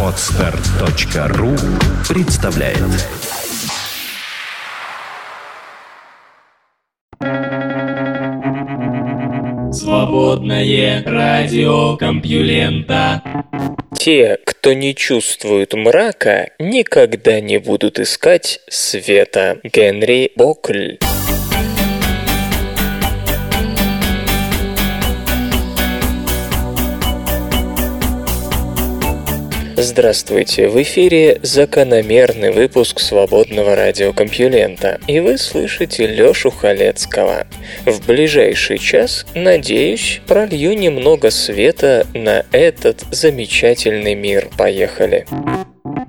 Отстар.ру представляет. Свободное радио Компьюлента. Те, кто не чувствует мрака, никогда не будут искать света. Генри Бокль Здравствуйте, в эфире закономерный выпуск свободного радиокомпьюлента, и вы слышите Лёшу Халецкого. В ближайший час, надеюсь, пролью немного света на этот замечательный мир. Поехали!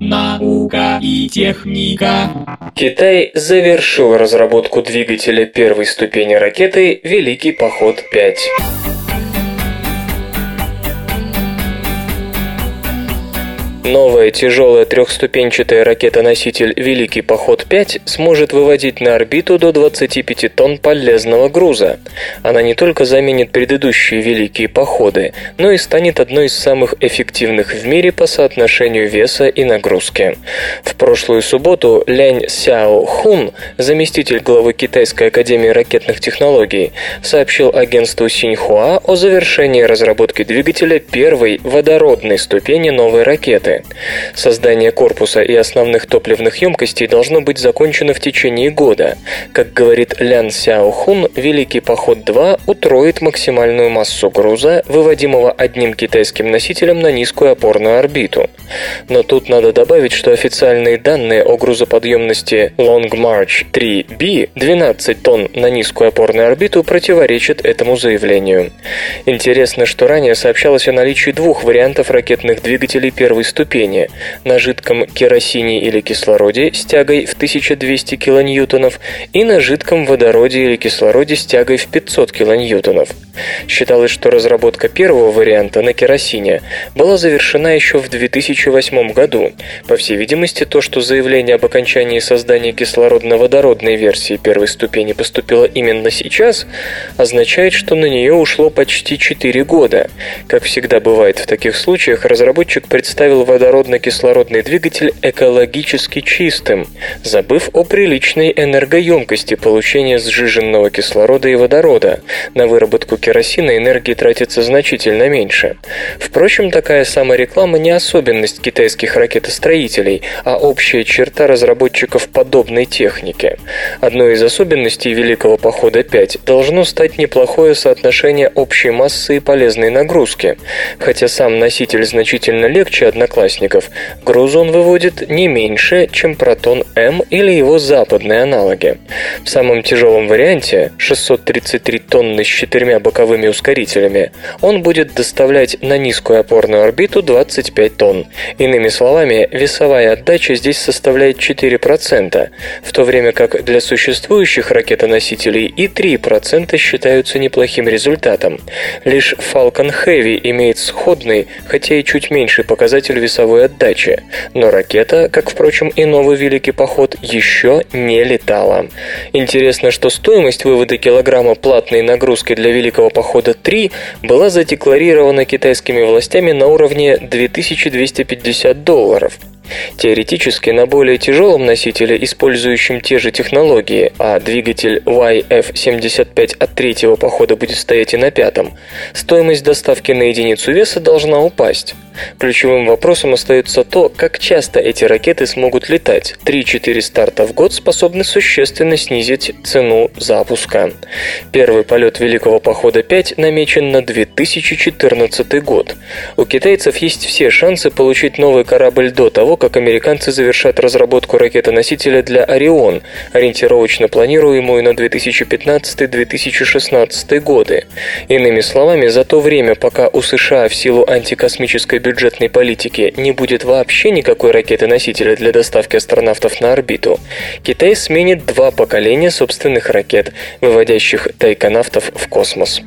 Наука и техника. Китай завершил разработку двигателя первой ступени ракеты «Великий поход-5». Новая тяжелая трехступенчатая ракета-носитель «Великий поход-5» сможет выводить на орбиту до 25 тонн полезного груза. Она не только заменит предыдущие «Великие походы», но и станет одной из самых эффективных в мире по соотношению веса и нагрузки. В прошлую субботу Лянь Сяо Хун, заместитель главы Китайской академии ракетных технологий, сообщил агентству Синьхуа о завершении разработки двигателя первой водородной ступени новой ракеты. Создание корпуса и основных топливных емкостей должно быть закончено в течение года. Как говорит Лян Сяо Хун, Великий поход-2 утроит максимальную массу груза, выводимого одним китайским носителем на низкую опорную орбиту. Но тут надо добавить, что официальные данные о грузоподъемности Long March 3B 12 тонн на низкую опорную орбиту противоречат этому заявлению. Интересно, что ранее сообщалось о наличии двух вариантов ракетных двигателей первой ступени на жидком керосине или кислороде с тягой в 1200 кН и на жидком водороде или кислороде с тягой в 500 кН. Считалось, что разработка первого варианта на керосине была завершена еще в 2008 году. По всей видимости, то, что заявление об окончании создания кислородно-водородной версии первой ступени поступило именно сейчас, означает, что на нее ушло почти 4 года. Как всегда бывает в таких случаях, разработчик представил водородно-кислородный двигатель экологически чистым, забыв о приличной энергоемкости получения сжиженного кислорода и водорода. На выработку керосина энергии тратится значительно меньше. Впрочем, такая самореклама не особенность китайских ракетостроителей, а общая черта разработчиков подобной техники. Одной из особенностей Великого Похода 5 должно стать неплохое соотношение общей массы и полезной нагрузки. Хотя сам носитель значительно легче одноклассников, груз он выводит не меньше, чем Протон М или его западные аналоги. В самом тяжелом варианте, 633 тонны с четырьмя боковыми ускорителями, он будет доставлять на низкую опорную орбиту 25 тонн. Иными словами, весовая отдача здесь составляет 4%, в то время как для существующих ракетоносителей и 3% считаются неплохим результатом. Лишь Falcon Heavy имеет сходный, хотя и чуть меньший показатель весовой отдачи, но ракета, как, впрочем, и новый Великий Поход, еще не летала. Интересно, что стоимость вывода килограмма платной нагрузки для Великого Похода 3 была задекларирована китайскими властями на уровне 2250 долларов. Теоретически на более тяжелом носителе, использующем те же технологии, а двигатель YF-75 от третьего похода будет стоять и на пятом, стоимость доставки на единицу веса должна упасть. Ключевым вопросом остается то, как часто эти ракеты смогут летать. 3-4 старта в год способны существенно снизить цену запуска. Первый полет Великого Похода 5 намечен на 2014 год. У китайцев есть все шансы получить новый корабль до того, как американцы завершат разработку ракетоносителя для «Орион», ориентировочно планируемую на 2015-2016 годы. Иными словами, за то время, пока у США в силу антикосмической бюджетной политики не будет вообще никакой ракеты-носителя для доставки астронавтов на орбиту, Китай сменит два поколения собственных ракет, выводящих тайконавтов в космос.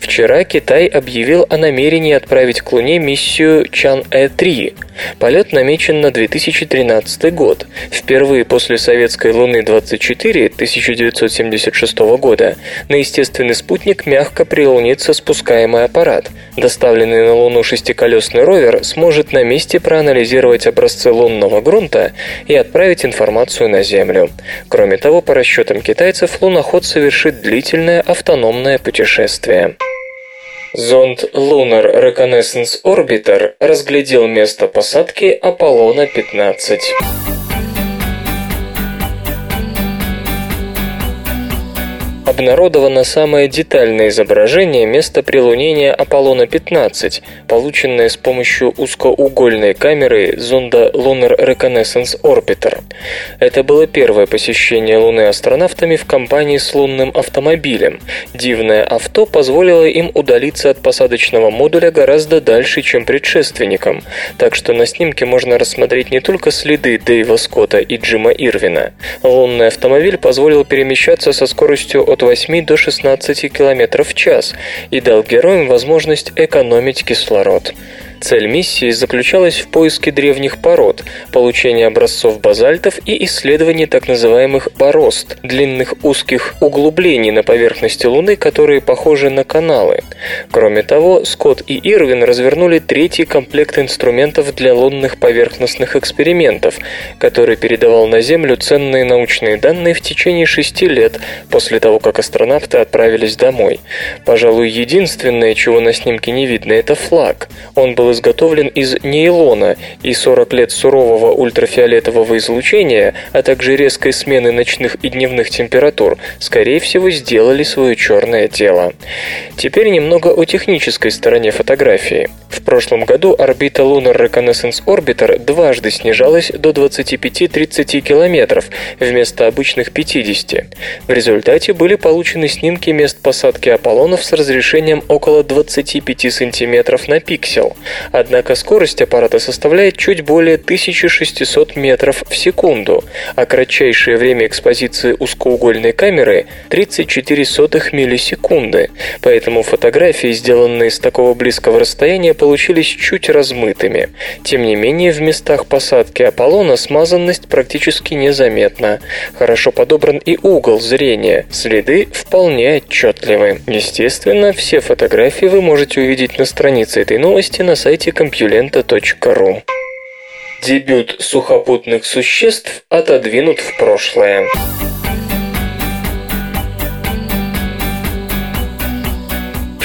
Вчера Китай объявил о намерении отправить к Луне миссию Чан-Э-3. Полет намечен на 2013 год. Впервые после советской Луны-24 1976 года на естественный спутник мягко прилунится спускаемый аппарат. Доставленный на Луну шестиколесный ровер сможет на месте проанализировать образцы лунного грунта и отправить информацию на Землю. Кроме того, по расчетам китайцев, луноход совершит длительное автономное путешествие. Зонд Lunar Reconnaissance Orbiter разглядел место посадки Аполлона-15. Обнародовано самое детальное изображение места прилунения Аполлона-15, полученное с помощью узкоугольной камеры зонда Lunar Reconnaissance Orbiter. Это было первое посещение Луны астронавтами в компании с лунным автомобилем. Дивное авто позволило им удалиться от посадочного модуля гораздо дальше, чем предшественникам, так что на снимке можно рассмотреть не только следы Дэйва Скотта и Джима Ирвина. Лунный автомобиль позволил перемещаться со скоростью от 8 до 16 км в час и дал героям возможность экономить кислород. Цель миссии заключалась в поиске древних пород, получении образцов базальтов и исследовании так называемых борозд – длинных узких углублений на поверхности Луны, которые похожи на каналы. Кроме того, Скотт и Ирвин развернули третий комплект инструментов для лунных поверхностных экспериментов, который передавал на Землю ценные научные данные в течение шести лет после того, как астронавты отправились домой. Пожалуй, единственное, чего на снимке не видно, это флаг. Он был изготовлен из нейлона, и 40 лет сурового ультрафиолетового излучения, а также резкой смены ночных и дневных температур, скорее всего, сделали свое черное тело. Теперь немного о технической стороне фотографии. В прошлом году орбита Lunar Reconnaissance Orbiter дважды снижалась до 25-30 километров вместо обычных 50. В результате были получены снимки мест посадки Аполлонов с разрешением около 25 сантиметров на пиксель. Однако скорость аппарата составляет чуть более 1600 метров в секунду, а кратчайшее время экспозиции узкоугольной камеры – 34 сотых миллисекунды. Поэтому фотографии, сделанные с такого близкого расстояния, получились чуть размытыми. Тем не менее, в местах посадки Аполлона смазанность практически незаметна. Хорошо подобран и угол зрения, следы вполне отчетливы. Естественно, все фотографии вы можете увидеть на странице этой новости на сайте compulenta.ru. Дебют сухопутных существ отодвинут в прошлое.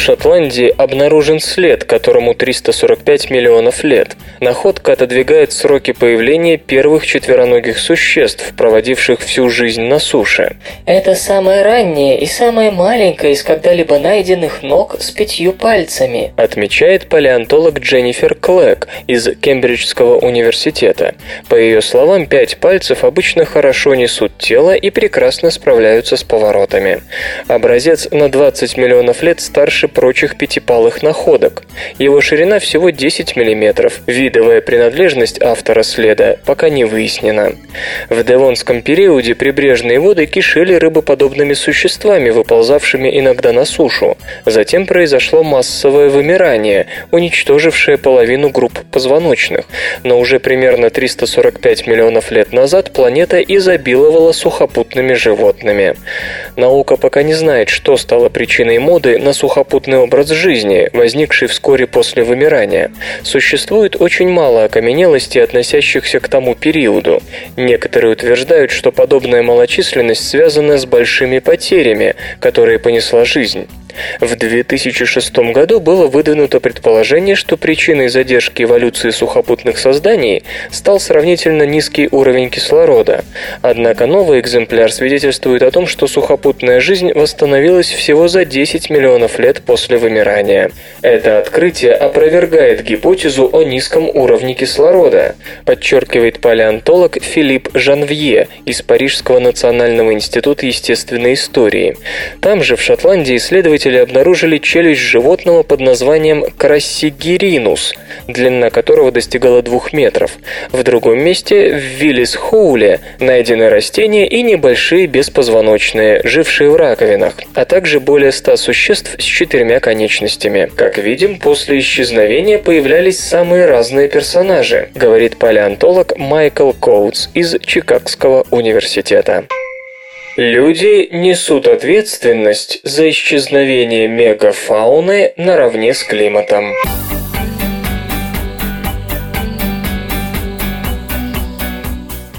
Шотландии обнаружен след, которому 345 миллионов лет. Находка отодвигает сроки появления первых четвероногих существ, проводивших всю жизнь на суше. Это самое раннее и самое маленькое из когда-либо найденных ног с пятью пальцами, отмечает палеонтолог Дженнифер Клэг из Кембриджского университета. По ее словам, пять пальцев обычно хорошо несут тело и прекрасно справляются с поворотами. Образец на 20 миллионов лет старше прочих пятипалых находок. Его ширина всего 10 мм. Видовая принадлежность автора следа пока не выяснена. В Девонском периоде прибрежные воды кишели рыбоподобными существами, выползавшими иногда на сушу. Затем произошло массовое вымирание, уничтожившее половину групп позвоночных. Но уже примерно 345 миллионов лет назад планета изобиловала сухопутными животными. Наука пока не знает, что стало причиной моды на сухопутные животный образ жизни, возникший вскоре после вымирания. Существует очень мало окаменелостей, относящихся к тому периоду. Некоторые утверждают, что подобная малочисленность связана с большими потерями, которые понесла жизнь. В 2006 году было выдвинуто предположение, что причиной задержки эволюции сухопутных созданий стал сравнительно низкий уровень кислорода. Однако новый экземпляр свидетельствует о том, что сухопутная жизнь восстановилась всего за 10 миллионов лет после вымирания. Это открытие опровергает гипотезу о низком уровне кислорода, подчеркивает палеонтолог Филипп Жанвье из Парижского национального института естественной истории. Там же, в Шотландии, исследователи исследователи обнаружили челюсть животного под названием Крассигиринус, длина которого достигала двух метров. В другом месте, в Виллис-Хоуле, найдены растения и небольшие беспозвоночные, жившие в раковинах, а также более ста существ с четырьмя конечностями. Как видим, после исчезновения появлялись самые разные персонажи, говорит палеонтолог Майкл Коутс из Чикагского университета. Люди несут ответственность за исчезновение мегафауны наравне с климатом.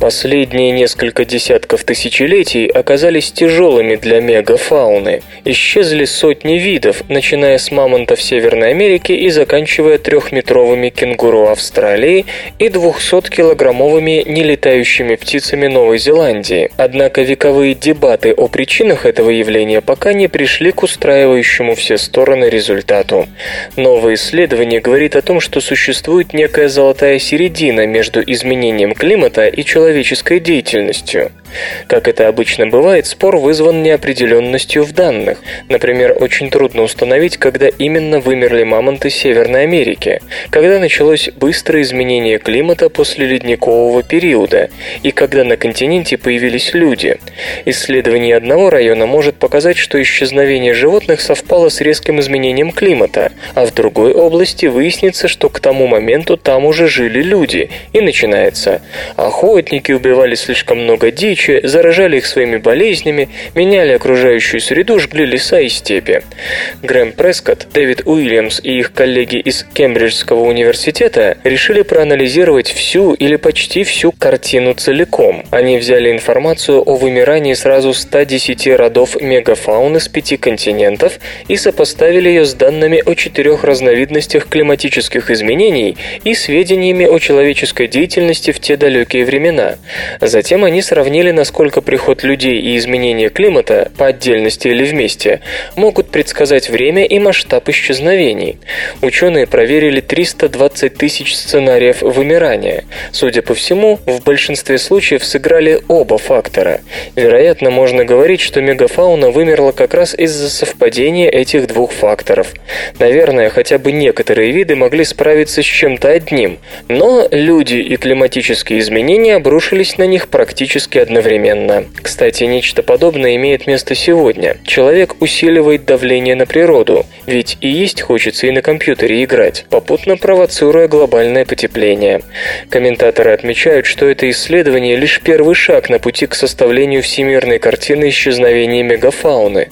Последние несколько десятков тысячелетий оказались тяжелыми для мегафауны. Исчезли сотни видов, начиная с мамонтов Северной Америки и заканчивая трехметровыми кенгуру Австралии и 200-килограммовыми нелетающими птицами Новой Зеландии. Однако вековые дебаты о причинах этого явления пока не пришли к устраивающему все стороны результату. Новое исследование говорит о том, что существует некая золотая середина между изменением климата и человеческой деятельностью. Как это обычно бывает, спор вызван неопределенностью в данных. Например, очень трудно установить, когда именно вымерли мамонты Северной Америки, когда началось быстрое изменение климата после ледникового периода и когда на континенте появились люди. Исследование одного района может показать, что исчезновение животных совпало с резким изменением климата, а в другой области выяснится, что к тому моменту там уже жили люди, и начинается «охотники убивали слишком много дичи, случае заражали их своими болезнями, меняли окружающую среду, жгли леса и степи. Грэм Прескотт, Дэвид Уильямс и их коллеги из Кембриджского университета решили проанализировать всю или почти всю картину целиком. Они взяли информацию о вымирании сразу 110 родов мегафауны с пяти континентов и сопоставили ее с данными о четырех разновидностях климатических изменений и сведениями о человеческой деятельности в те далекие времена. Затем они сравнили насколько приход людей и изменение климата, по отдельности или вместе, могут предсказать время и масштаб исчезновений. Ученые проверили 320 тысяч сценариев вымирания. Судя по всему, в большинстве случаев сыграли оба фактора. Вероятно, можно говорить, что мегафауна вымерла как раз из-за совпадения этих двух факторов. Наверное, хотя бы некоторые виды могли справиться с чем-то одним, но люди и климатические изменения обрушились на них практически одновременно одновременно. Кстати, нечто подобное имеет место сегодня. Человек усиливает давление на природу, ведь и есть хочется и на компьютере играть, попутно провоцируя глобальное потепление. Комментаторы отмечают, что это исследование лишь первый шаг на пути к составлению всемирной картины исчезновения мегафауны.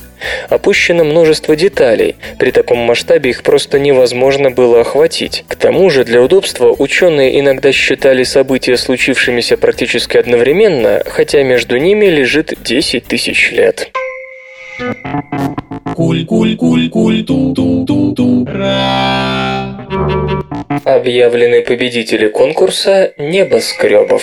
Опущено множество деталей, при таком масштабе их просто невозможно было охватить. К тому же, для удобства ученые иногда считали события случившимися практически одновременно, хотя между ними лежит 10 тысяч лет. Куль-куль-куль-куль-ту-ту-ту-ту. Объявлены победители конкурса небоскребов.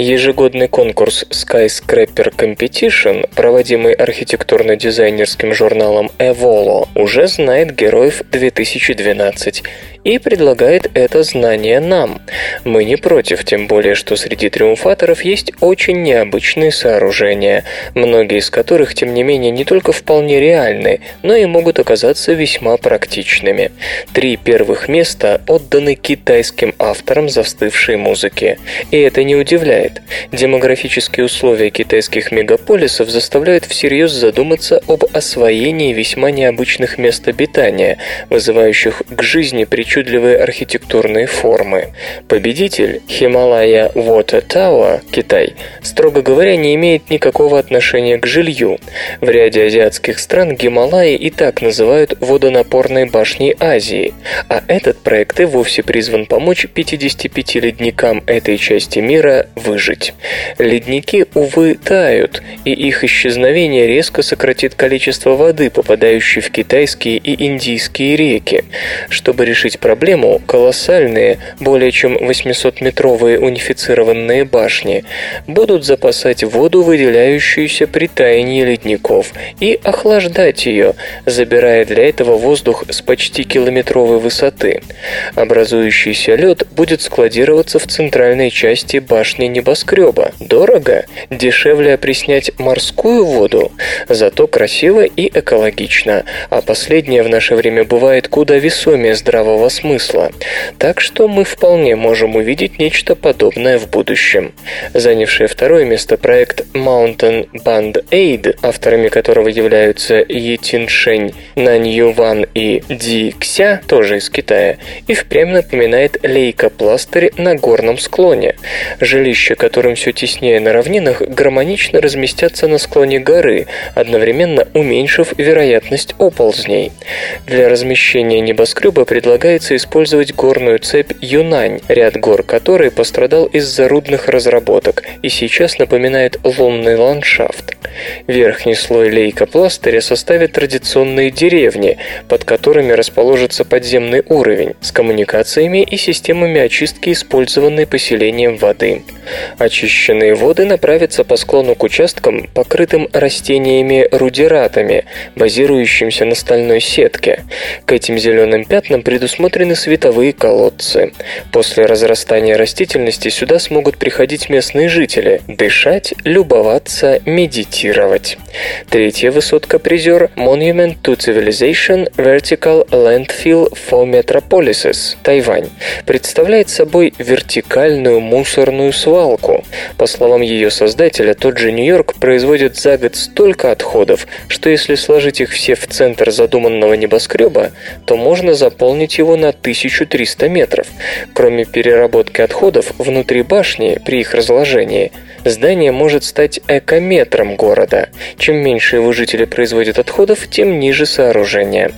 Ежегодный конкурс Skyscraper Competition, проводимый архитектурно-дизайнерским журналом Evolo, уже знает героев 2012 и предлагает это знание нам. Мы не против, тем более, что среди триумфаторов есть очень необычные сооружения, многие из которых, тем не менее, не только вполне реальны, но и могут оказаться весьма практичными. Три первых места отданы китайским авторам застывшей музыки. И это не удивляет. Демографические условия китайских мегаполисов заставляют всерьез задуматься об освоении весьма необычных мест обитания, вызывающих к жизни причины причудливые архитектурные формы. Победитель Хималая Water Tower, Китай, строго говоря, не имеет никакого отношения к жилью. В ряде азиатских стран Гималаи и так называют водонапорной башней Азии, а этот проект и вовсе призван помочь 55 ледникам этой части мира выжить. Ледники, увы, тают, и их исчезновение резко сократит количество воды, попадающей в китайские и индийские реки. Чтобы решить проблему, колоссальные, более чем 800-метровые унифицированные башни будут запасать воду, выделяющуюся при таянии ледников, и охлаждать ее, забирая для этого воздух с почти километровой высоты. Образующийся лед будет складироваться в центральной части башни небоскреба. Дорого? Дешевле опреснять морскую воду? Зато красиво и экологично. А последнее в наше время бывает куда весомее здравого смысла. Так что мы вполне можем увидеть нечто подобное в будущем. Занявший второе место проект Mountain Band Aid, авторами которого являются Yi Тиншень, Нань Юван и Ди Кся, тоже из Китая, и впрямь напоминает лейкопластырь на горном склоне. Жилища, которым все теснее на равнинах, гармонично разместятся на склоне горы, одновременно уменьшив вероятность оползней. Для размещения небоскреба предлагается использовать горную цепь Юнань, ряд гор которой пострадал из-за рудных разработок и сейчас напоминает лунный ландшафт. Верхний слой лейкопластыря составит традиционные деревни, под которыми расположится подземный уровень с коммуникациями и системами очистки использованной поселением воды. Очищенные воды направятся по склону к участкам, покрытым растениями-рудератами, базирующимся на стальной сетке. К этим зеленым пятнам предусмотрены световые колодцы. После разрастания растительности сюда смогут приходить местные жители, дышать, любоваться, медитировать. Третья высотка-призер – Monument to Civilization Vertical Landfill for Metropolises, Тайвань, представляет собой вертикальную мусорную свалку. По словам ее создателя, тот же Нью-Йорк производит за год столько отходов, что если сложить их все в центр задуманного небоскреба, то можно заполнить его на 1300 метров. Кроме переработки отходов, внутри башни при их разложении здание может стать экометром города. Чем меньше его жители производят отходов, тем ниже сооружение.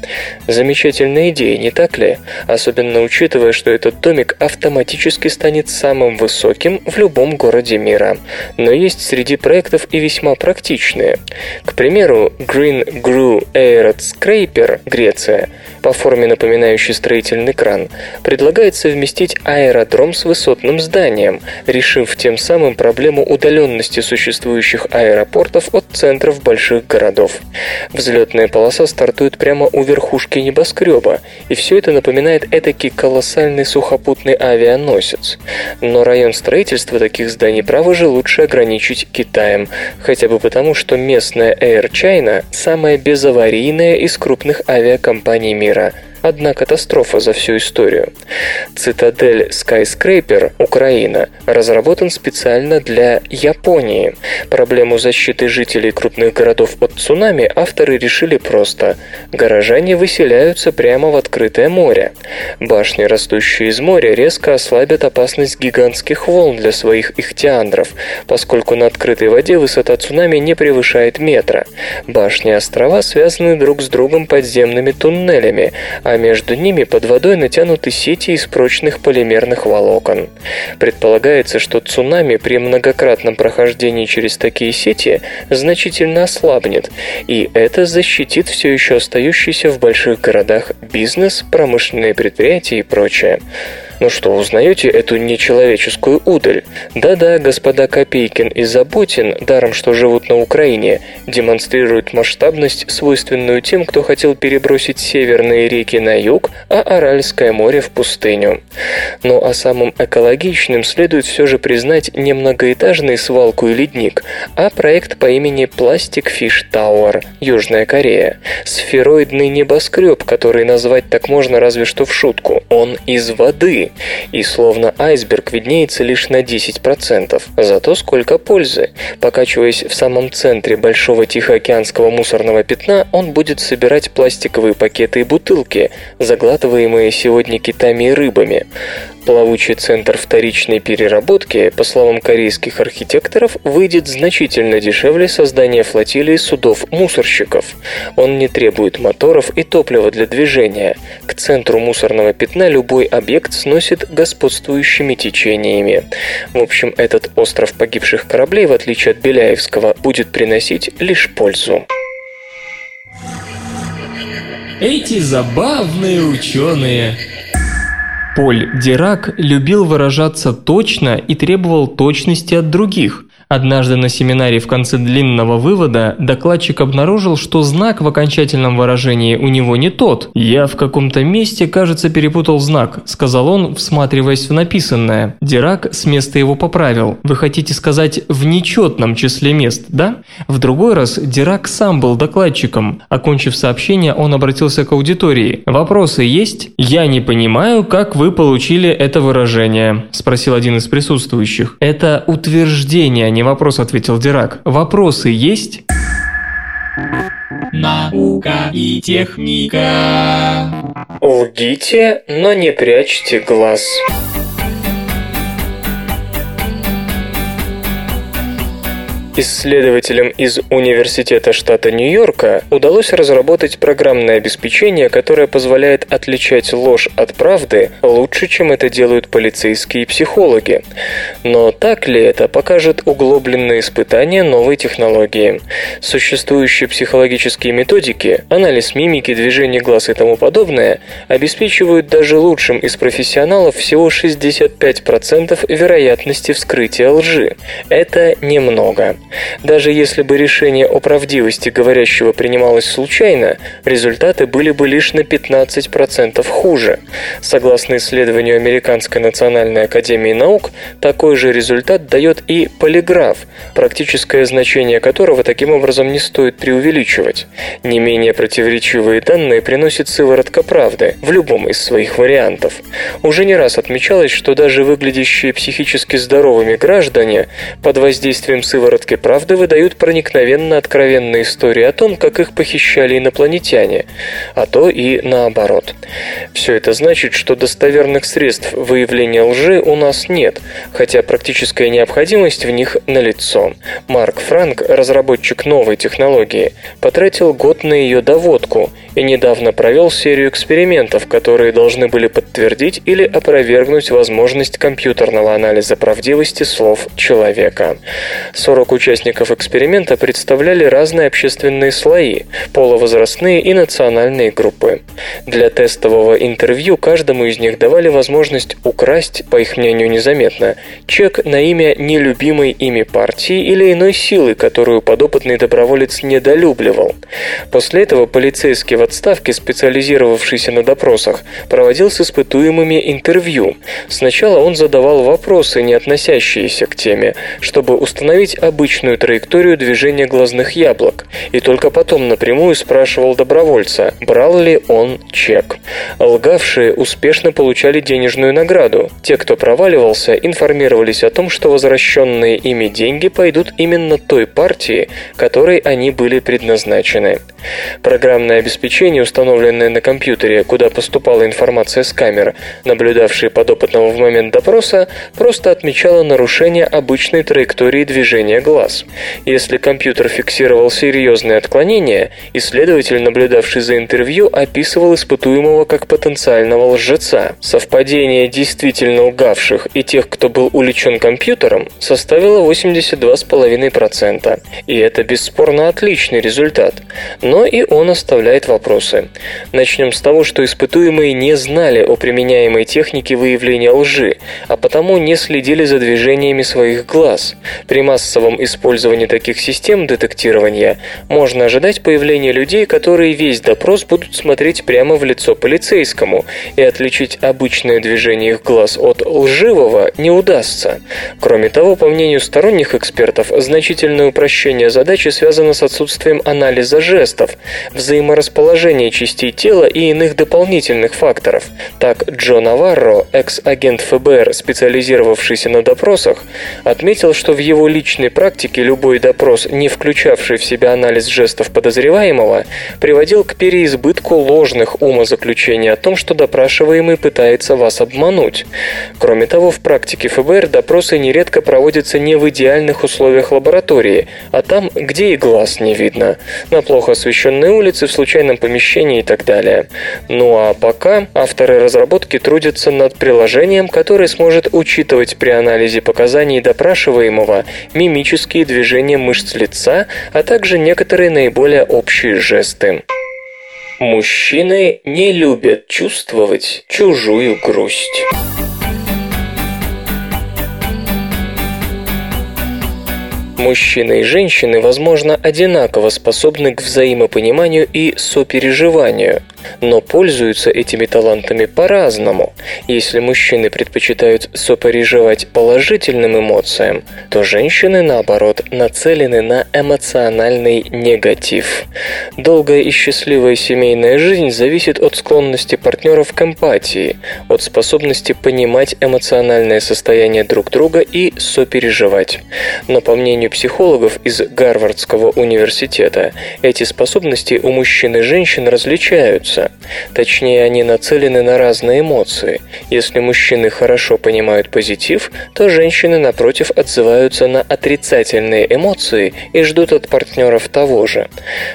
Замечательная идея, не так ли? Особенно учитывая, что этот домик автоматически станет самым высоким в любом городе мира. Но есть среди проектов и весьма практичные. К примеру, Green Grew Air Scraper, Греция, по форме напоминающий строительный кран, предлагает совместить аэродром с высотным зданием, решив тем самым проблему удаленности существующих аэропортов от центров больших городов. Взлетная полоса стартует прямо у верхушки небоскреба, и все это напоминает этакий колоссальный сухопутный авианосец. Но район строительства таких зданий, право же, лучше ограничить Китаем, хотя бы потому, что местная Air China самая безаварийная из крупных авиакомпаний мира – одна катастрофа за всю историю. Цитадель Skyscraper, Украина, разработан специально для Японии. Проблему защиты жителей крупных городов от цунами авторы решили просто. Горожане выселяются прямо в открытое море. Башни, растущие из моря, резко ослабят опасность гигантских волн для своих ихтиандров, поскольку на открытой воде высота цунами не превышает метра. Башни острова связаны друг с другом подземными туннелями, а а между ними под водой натянуты сети из прочных полимерных волокон. Предполагается, что цунами при многократном прохождении через такие сети значительно ослабнет, и это защитит все еще остающийся в больших городах бизнес, промышленные предприятия и прочее. Ну что, узнаете эту нечеловеческую удаль? Да-да, господа Копейкин и Заботин, даром что живут на Украине, демонстрируют масштабность, свойственную тем, кто хотел перебросить северные реки на юг, а Аральское море в пустыню. Ну а самым экологичным следует все же признать не многоэтажный свалку и ледник, а проект по имени Plastic Fish Tower, Южная Корея. Сфероидный небоскреб, который назвать так можно разве что в шутку. Он из воды, и словно айсберг виднеется лишь на 10%. Зато сколько пользы. Покачиваясь в самом центре большого Тихоокеанского мусорного пятна, он будет собирать пластиковые пакеты и бутылки, заглатываемые сегодня китами и рыбами. Плавучий центр вторичной переработки, по словам корейских архитекторов, выйдет значительно дешевле создания флотилии судов-мусорщиков. Он не требует моторов и топлива для движения. К центру мусорного пятна любой объект сносит господствующими течениями. В общем, этот остров погибших кораблей, в отличие от Беляевского, будет приносить лишь пользу. Эти забавные ученые Поль Дирак любил выражаться точно и требовал точности от других, Однажды на семинаре в конце длинного вывода докладчик обнаружил, что знак в окончательном выражении у него не тот. «Я в каком-то месте, кажется, перепутал знак», – сказал он, всматриваясь в написанное. Дирак с места его поправил. «Вы хотите сказать «в нечетном числе мест», да?» В другой раз Дирак сам был докладчиком. Окончив сообщение, он обратился к аудитории. «Вопросы есть?» «Я не понимаю, как вы получили это выражение», – спросил один из присутствующих. «Это утверждение, а не вопрос», – ответил Дирак. «Вопросы есть?» Наука и техника. Лгите, но не прячьте глаз. Исследователям из Университета штата Нью-Йорка удалось разработать программное обеспечение, которое позволяет отличать ложь от правды лучше, чем это делают полицейские и психологи. Но так ли это, покажет углубленное испытание новой технологии. Существующие психологические методики, анализ мимики, движения глаз и тому подобное, обеспечивают даже лучшим из профессионалов всего 65% вероятности вскрытия лжи. Это немного. Даже если бы решение о правдивости говорящего принималось случайно, результаты были бы лишь на 15% хуже. Согласно исследованию Американской национальной академии наук, такой же результат дает и полиграф, практическое значение которого таким образом не стоит преувеличивать. Не менее противоречивые данные приносит сыворотка правды в любом из своих вариантов. Уже не раз отмечалось, что даже выглядящие психически здоровыми граждане под воздействием сыворотки «Комсомольской правды» выдают проникновенно откровенные истории о том, как их похищали инопланетяне, а то и наоборот. Все это значит, что достоверных средств выявления лжи у нас нет, хотя практическая необходимость в них налицо. Марк Франк, разработчик новой технологии, потратил год на ее доводку и недавно провел серию экспериментов, которые должны были подтвердить или опровергнуть возможность компьютерного анализа правдивости слов человека. 40 участников эксперимента представляли разные общественные слои, полувозрастные и национальные группы. Для тестового интервью каждому из них давали возможность украсть, по их мнению незаметно, чек на имя нелюбимой ими партии или иной силы, которую подопытный доброволец недолюбливал. После этого полицейский в отставке, специализировавшийся на допросах, проводил с испытуемыми интервью. Сначала он задавал вопросы, не относящиеся к теме, чтобы установить обычную траекторию движения глазных яблок, и только потом напрямую спрашивал добровольца, брал ли он чек. Лгавшие успешно получали денежную награду. Те, кто проваливался, информировались о том, что возвращенные ими деньги пойдут именно той партии, которой они были предназначены. Программное обеспечение, установленное на компьютере, куда поступала информация с камер, наблюдавшие подопытного в момент допроса, просто отмечало нарушение обычной траектории движения глаз. Если компьютер фиксировал серьезные отклонения, исследователь, наблюдавший за интервью, описывал испытуемого как потенциального лжеца. Совпадение действительно лгавших и тех, кто был увлечен компьютером, составило 82,5%. И это бесспорно отличный результат. Но и он оставляет вопросы. Начнем с того, что испытуемые не знали о применяемой технике выявления лжи, а потому не следили за движениями своих глаз. При массовом использовании таких систем детектирования можно ожидать появления людей, которые весь допрос будут смотреть прямо в лицо полицейскому, и отличить обычное движение их глаз от лживого не удастся. Кроме того, по мнению сторонних экспертов, значительное упрощение задачи связано с отсутствием анализа жестов, взаиморасположения частей тела и иных дополнительных факторов. Так, Джо Наварро, экс-агент ФБР, специализировавшийся на допросах, отметил, что в его личной практике любой допрос, не включавший в себя анализ жестов подозреваемого, приводил к переизбытку ложных умозаключений о том, что допрашиваемый пытается вас обмануть. Кроме того, в практике ФБР допросы нередко проводятся не в идеальных условиях лаборатории, а там, где и глаз не видно, на плохо освещенной улице, в случайном помещении и так далее. Ну а пока авторы разработки трудятся над приложением, которое сможет учитывать при анализе показаний допрашиваемого мимические движения мышц лица, а также некоторые наиболее общие жесты. Мужчины не любят чувствовать чужую грусть. Мужчины и женщины, возможно, одинаково способны к взаимопониманию и сопереживанию, но пользуются этими талантами по-разному. Если мужчины предпочитают сопереживать положительным эмоциям, то женщины, наоборот, нацелены на эмоциональный негатив. Долгая и счастливая семейная жизнь зависит от склонности партнеров к эмпатии, от способности понимать эмоциональное состояние друг друга и сопереживать. Но по мнению психологов из Гарвардского университета, эти способности у мужчин и женщин различаются. Точнее, они нацелены на разные эмоции. Если мужчины хорошо понимают позитив, то женщины, напротив, отзываются на отрицательные эмоции и ждут от партнеров того же.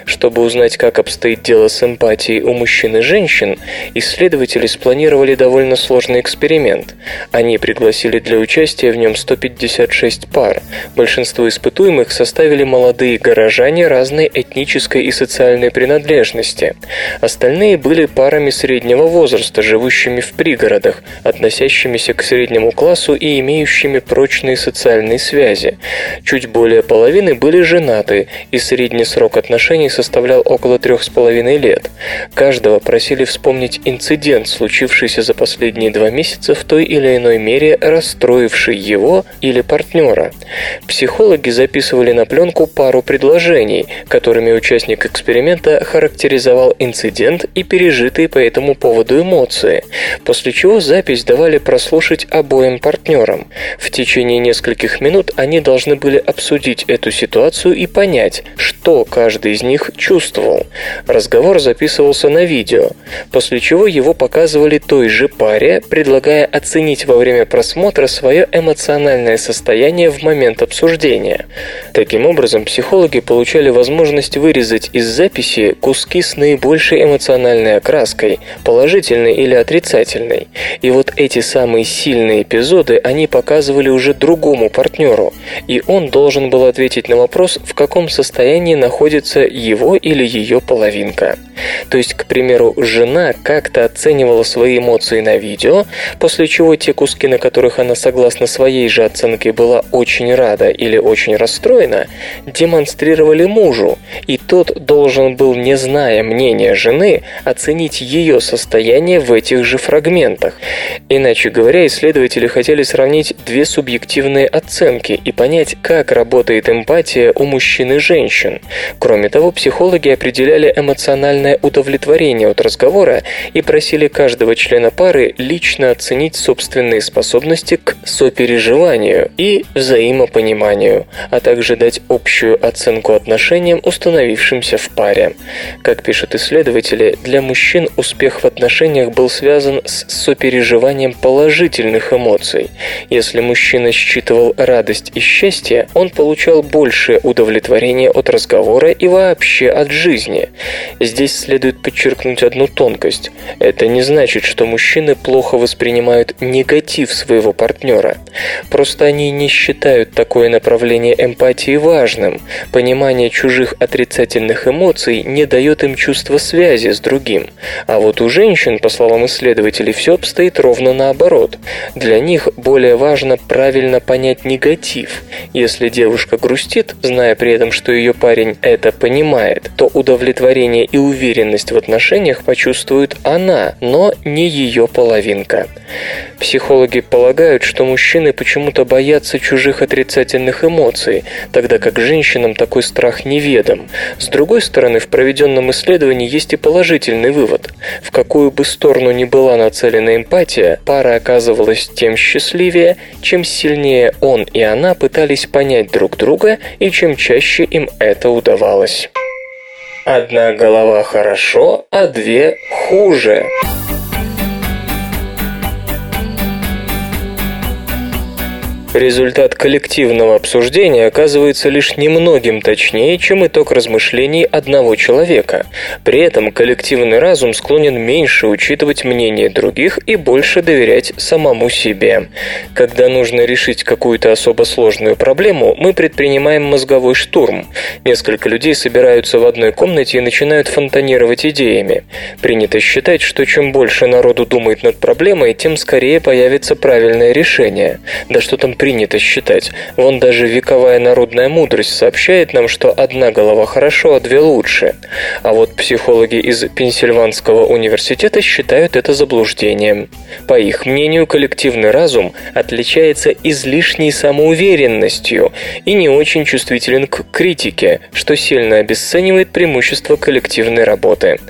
Чтобы узнать, как обстоит дело с эмпатией у мужчин и женщин, исследователи спланировали довольно сложный эксперимент. Они пригласили для участия в нем 156 пар. Большинство испытуемых составили молодые горожане разной этнической и социальной принадлежности. Остальные были парами среднего возраста, живущими в пригородах, относящимися к среднему классу и имеющими прочные социальные связи. Чуть более половины были женаты, и средний срок отношений составлял около трех с половиной лет. Каждого просили вспомнить инцидент, случившийся за последние два месяца в той или иной мере расстроивший его или партнера. Психологи записывали на пленку пару предложений, которыми участник эксперимента характеризовал инцидент и пережитые по этому поводу эмоции, после чего запись давали прослушать обоим партнерам. В течение нескольких минут они должны были обсудить эту ситуацию и понять, что каждый из них чувствовал. Разговор записывался на видео, после чего его показывали той же паре, предлагая оценить во время просмотра свое эмоциональное состояние в момент обсуждения. Таким образом, психологи получали возможность вырезать из записи куски с наибольшей эмоциональной окраской, положительной или отрицательной. И вот эти самые сильные эпизоды они показывали уже другому партнеру, и он должен был ответить на вопрос, в каком состоянии находится его или ее половинка. То есть, к примеру, жена как-то оценивала свои эмоции на видео, после чего те куски, на которых она согласно своей же оценке была очень рада или очень расстроена, демонстрировали мужу, и тот должен был, не зная мнения жены, оценить ее состояние в этих же фрагментах. Иначе говоря, исследователи хотели сравнить две субъективные оценки и понять, как работает эмпатия у мужчин и женщин. Кроме того, психологи определяли эмоциональное удовлетворение от разговора и просили каждого члена пары лично оценить собственные способности к сопереживанию и взаимопониманию, а также дать общую оценку отношениям, установившимся в паре. Как пишут исследователи, для мужчин успех в отношениях был связан с сопереживанием положительных эмоций. Если мужчина считывал радость и счастье, он получал большее удовлетворение от разговора и вообще от жизни. Здесь следует подчеркнуть одну тонкость. Это не значит, что мужчины плохо воспринимают негатив своего партнера. Просто они не считают такое направление эмпатии важным. Понимание чужих отрицательных эмоций не дает им чувства связи с другим. А вот у женщин, по словам исследователей, все обстоит ровно наоборот. Для них более важно правильно понять негатив. Если девушка грустит, зная при этом, что ее парень это понимает, то удовлетворение и уверенность в отношениях почувствует она, но не ее половинка. Психологи полагают, что мужчины почему-то боятся чужих отрицательных эмоций, тогда как женщинам такой страх неведом. С другой стороны, в проведенном исследовании есть и положительный вывод. В какую бы сторону ни была нацелена эмпатия, пара оказывалась тем счастливее, чем сильнее он и она пытались понять друг друга и чем чаще им это удавалось. Одна голова хорошо, а две хуже. Результат коллективного обсуждения оказывается лишь немногим точнее, чем итог размышлений одного человека. При этом коллективный разум склонен меньше учитывать мнение других и больше доверять самому себе. Когда нужно решить какую-то особо сложную проблему, мы предпринимаем мозговой штурм. Несколько людей собираются в одной комнате и начинают фонтанировать идеями. Принято считать, что чем больше народу думает над проблемой, тем скорее появится правильное решение. Да что там принято считать. Вон даже вековая народная мудрость сообщает нам, что одна голова хорошо, а две лучше. А вот психологи из Пенсильванского университета считают это заблуждением. По их мнению, коллективный разум отличается излишней самоуверенностью и не очень чувствителен к критике, что сильно обесценивает преимущество коллективной работы.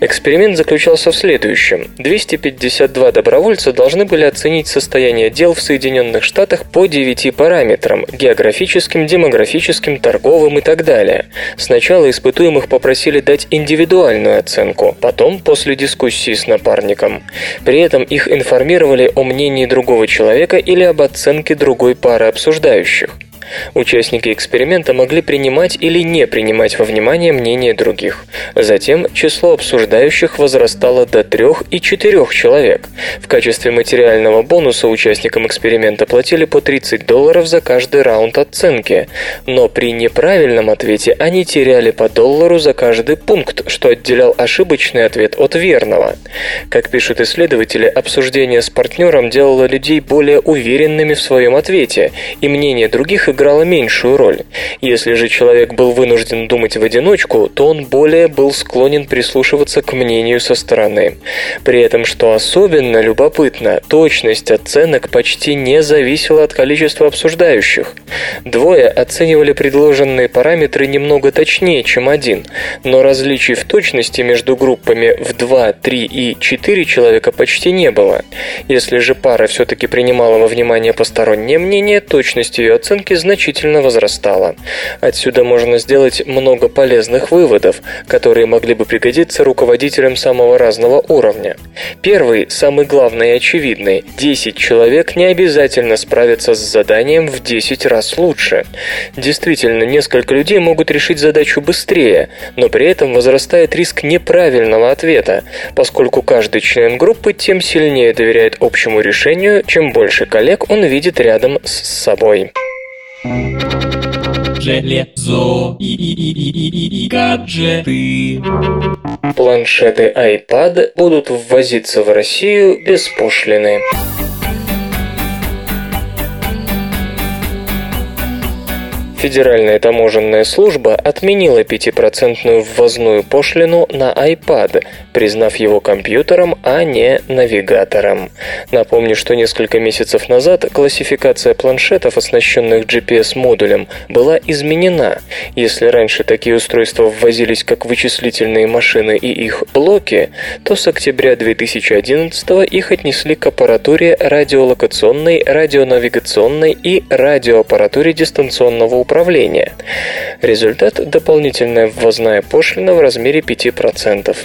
Эксперимент заключался в следующем. 252 добровольца должны были оценить состояние дел в Соединенных Штатах по 9 параметрам – географическим, демографическим, торговым и так далее. Сначала испытуемых попросили дать индивидуальную оценку, потом после дискуссии с напарником. При этом их информировали о мнении другого человека или об оценке другой пары обсуждающих. Участники эксперимента могли принимать или не принимать во внимание мнение других. Затем число обсуждающих возрастало до трех и четырех человек. В качестве материального бонуса участникам эксперимента платили по 30 долларов за каждый раунд оценки, но при неправильном ответе они теряли по доллару за каждый пункт, что отделял ошибочный ответ от верного. Как пишут исследователи, обсуждение с партнером делало людей более уверенными в своем ответе, и мнение других играла меньшую роль. Если же человек был вынужден думать в одиночку, то он более был склонен прислушиваться к мнению со стороны. При этом, что особенно любопытно, точность оценок почти не зависела от количества обсуждающих. Двое оценивали предложенные параметры немного точнее, чем один, но различий в точности между группами в 2, 3 и 4 человека почти не было. Если же пара все-таки принимала во внимание постороннее мнение, точность ее оценки значительно возрастала. Отсюда можно сделать много полезных выводов, которые могли бы пригодиться руководителям самого разного уровня. Первый, самый главный и очевидный – 10 человек не обязательно справятся с заданием в 10 раз лучше. Действительно, несколько людей могут решить задачу быстрее, но при этом возрастает риск неправильного ответа, поскольку каждый член группы тем сильнее доверяет общему решению, чем больше коллег он видит рядом с собой. Железо и, гаджеты. Планшеты iPad будут ввозиться в Россию без пошлины. Федеральная таможенная служба отменила 5% ввозную пошлину на iPad, признав его компьютером, а не навигатором. Напомню, что несколько месяцев назад классификация планшетов, оснащенных GPS-модулем, была изменена. Если раньше такие устройства ввозились как вычислительные машины и их блоки, то с октября 2011 их отнесли к аппаратуре радиолокационной, радионавигационной и радиоаппаратуре дистанционного управления. Результат – дополнительная ввозная пошлина в размере 5%.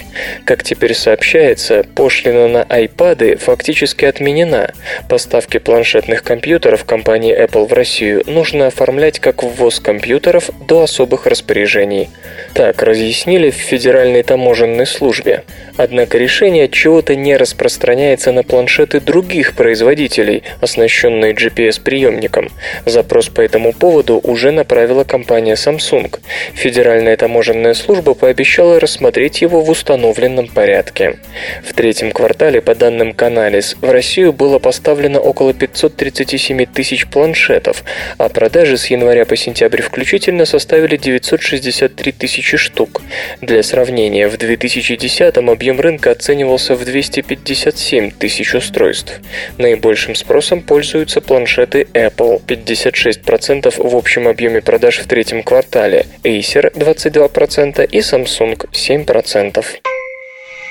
Как теперь сообщается, пошлина на iPad фактически отменена. Поставки планшетных компьютеров компании Apple в Россию нужно оформлять как ввоз компьютеров до особых распоряжений. Так разъяснили в Федеральной таможенной службе. Однако решение от чего-то не распространяется на планшеты других производителей, оснащенные GPS-приемником. Запрос по этому поводу уже направила компания Samsung. Федеральная таможенная служба пообещала рассмотреть его в установленном порядке. В третьем квартале, по данным Canalys, в Россию было поставлено около 537 тысяч планшетов, а продажи с января по сентябрь включительно составили 963 тысячи штук. Для сравнения, в 2010 объем рынка оценивался в 257 тысяч устройств. Наибольшим спросом пользуются планшеты Apple – 56% в общем объеме продаж в третьем квартале, Acer 22% и Samsung 7%.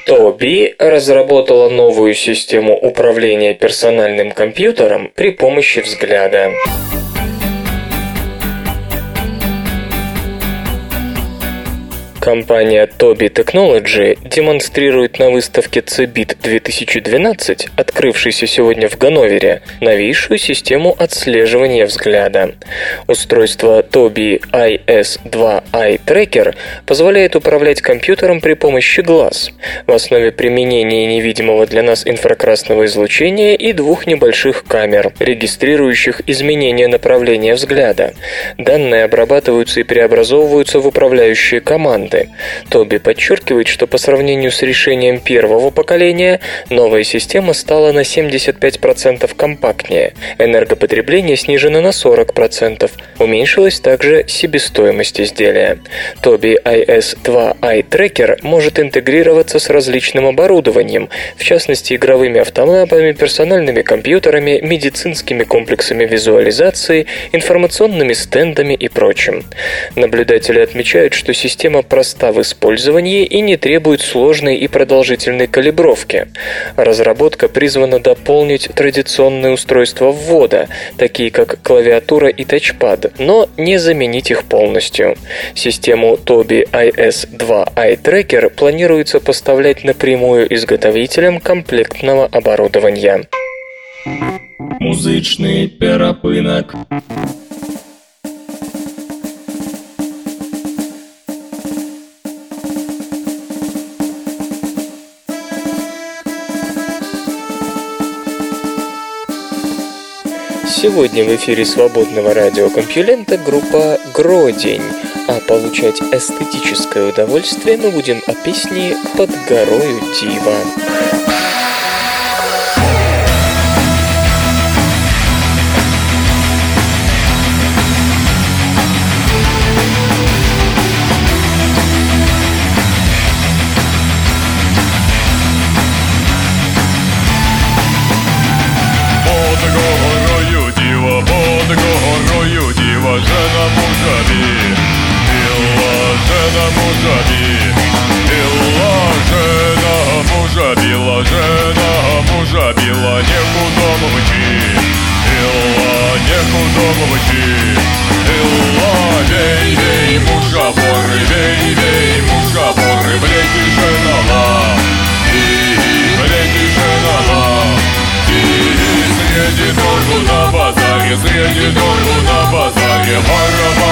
Тоби разработала новую систему управления персональным компьютером при помощи взгляда. Компания Tobii Technology демонстрирует на выставке CeBIT 2012, открывшейся сегодня в Ганновере, новейшую систему отслеживания взгляда. Устройство Tobii IS2 Eye Tracker позволяет управлять компьютером при помощи глаз. В основе применения невидимого для нас инфракрасного излучения и двух небольших камер, регистрирующих изменения направления взгляда. Данные обрабатываются и преобразовываются в управляющие команды работы. Тоби подчеркивает, что по сравнению с решением первого поколения, новая система стала на 75% компактнее, энергопотребление снижено на 40%, уменьшилась также себестоимость изделия. Tobii IS-2 Eye Tracker может интегрироваться с различным оборудованием, в частности игровыми автоматами, персональными компьютерами, медицинскими комплексами визуализации, информационными стендами и прочим. Наблюдатели отмечают, что система проста в использовании и не требует сложной и продолжительной калибровки. Разработка призвана дополнить традиционные устройства ввода, такие как клавиатура и тачпад, но не заменить их полностью. Систему Tobii IS-2 Eye Tracker планируется поставлять напрямую изготовителям комплектного оборудования. Музычный перапынок. Сегодня в эфире свободного радиокомпьюлента группа «Гродень», а получать эстетическое удовольствие мы будем о песне «Под горою Дива». Среди не на базаре Барабан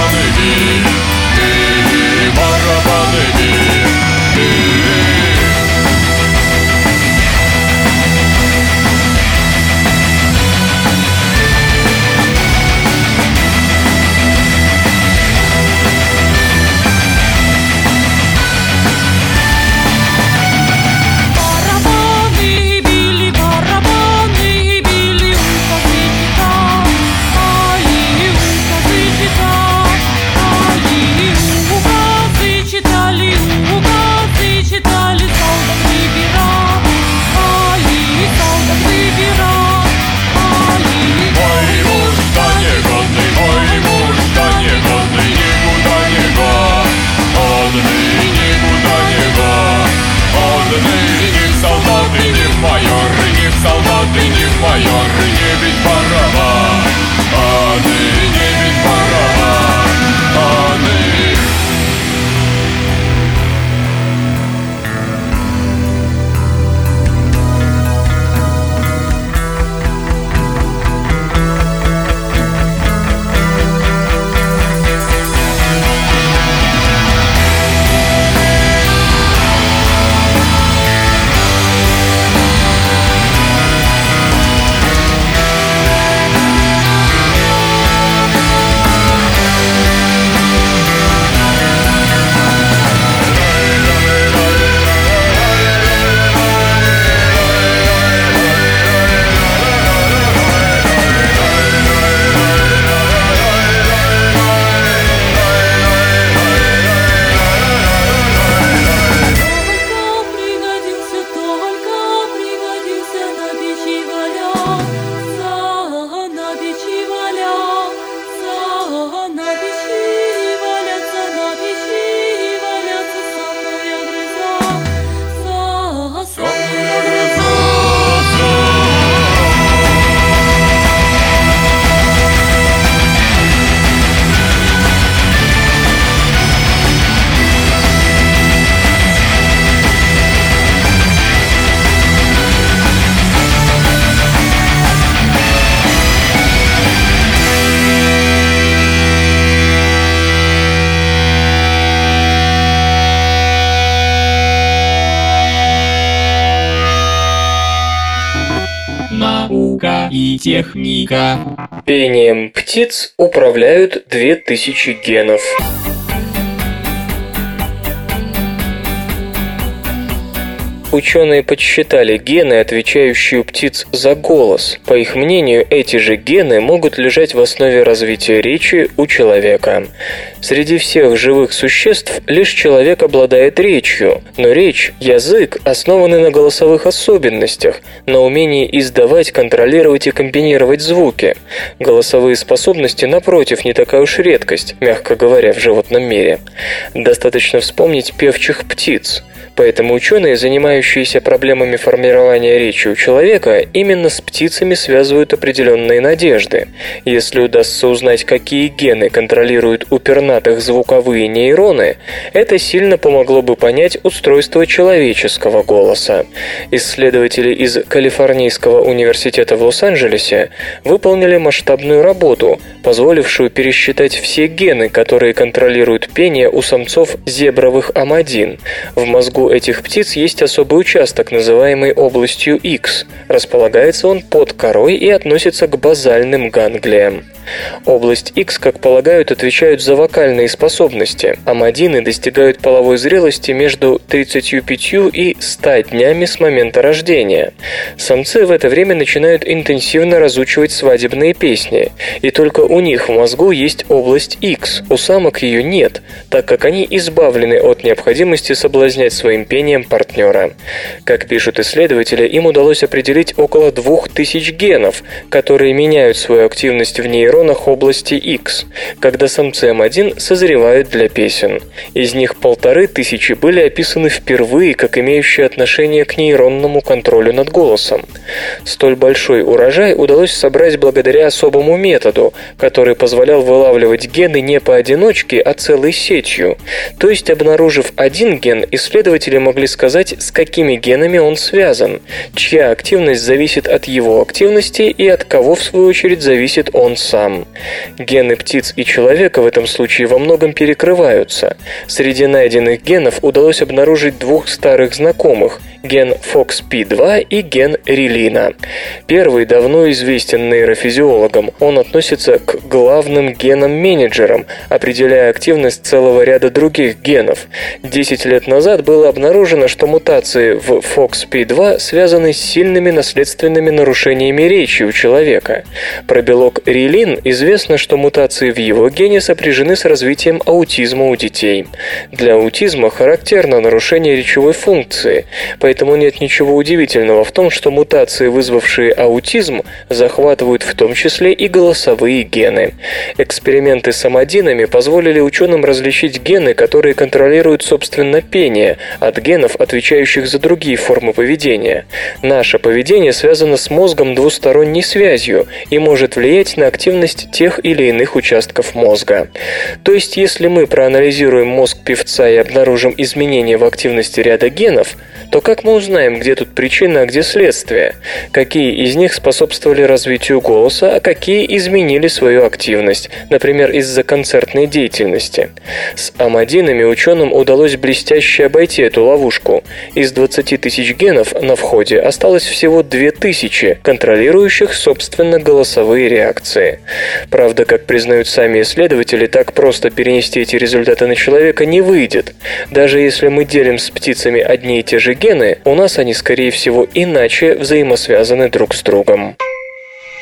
Ника. Пением птиц управляют 2000 генов. Ученые подсчитали гены, отвечающие у птиц за голос. По их мнению, эти же гены могут лежать в основе развития речи у человека. Среди всех живых существ лишь человек обладает речью, но речь, язык основаны на голосовых особенностях, на умении издавать, контролировать и комбинировать звуки. Голосовые способности, напротив, не такая уж редкость, мягко говоря, в животном мире. Достаточно вспомнить певчих птиц – Поэтому ученые, занимающиеся проблемами формирования речи у человека, именно с птицами связывают определенные надежды. Если удастся узнать, какие гены контролируют у пернатых звуковые нейроны, это сильно помогло бы понять устройство человеческого голоса. Исследователи из Калифорнийского университета в Лос-Анджелесе выполнили масштабную работу, позволившую пересчитать все гены, которые контролируют пение у самцов зебровых амадин. В мозгу этих птиц есть особый участок, называемый областью X. Располагается он под корой и относится к базальным ганглиям. Область X, как полагают, отвечают за вокальные способности. Амадины достигают половой зрелости между 35 и 100 днями с момента рождения. Самцы в это время начинают интенсивно разучивать свадебные песни, и только у них в мозгу есть область X, у самок ее нет, так как они избавлены от необходимости соблазнять своим пением партнера. Как пишут исследователи, им удалось определить около 2000 генов, которые меняют свою активность в нейронах области X, когда самцы М1 созревают для песен. Из них полторы тысячи были описаны впервые как имеющие отношение к нейронному контролю над голосом. Столь большой урожай удалось собрать благодаря особому методу, который позволял вылавливать гены не поодиночке, а целой сетью. То есть, обнаружив один ген, исследователи могли сказать, с какими генами он связан, чья активность зависит от его активности и от кого, в свою очередь, зависит он сам. Гены птиц и человека в этом случае во многом перекрываются. Среди найденных генов удалось обнаружить двух старых знакомых – ген FOXP2 и ген релина. Первый давно известен нейрофизиологам. Он относится к главным генам-менеджерам, определяя активность целого ряда других генов. Десять лет назад было обнаружено, что мутации в FOXP2 связаны с сильными наследственными нарушениями речи у человека. Про белок релин известно, что мутации в его гене сопряжены с развитием аутизма у детей. Для аутизма характерно нарушение речевой функции, поэтому нет ничего удивительного в том, что мутации, вызвавшие аутизм, захватывают в том числе и голосовые гены. Эксперименты с амадинами позволили ученым различить гены, которые контролируют собственно пение, от генов, отвечающих за другие формы поведения. Наше поведение связано с мозгом двусторонней связью и может влиять на активность тех или иных участков мозга. То есть, если мы проанализируем мозг певца и обнаружим изменения в активности ряда генов, то как мы узнаем, где тут причина, а где следствие? Какие из них способствовали развитию голоса, а какие изменили свою активность, например, из-за концертной деятельности? С амадинами ученым удалось блестяще обойти эту ловушку. Из 20 тысяч генов на входе осталось всего 2000, контролирующих, собственно, голосовые реакции. Правда, как признают сами исследователи, так просто перенести эти результаты на человека не выйдет. Даже если мы делим с птицами одни и те же гены, у нас они, скорее всего, иначе взаимосвязаны друг с другом.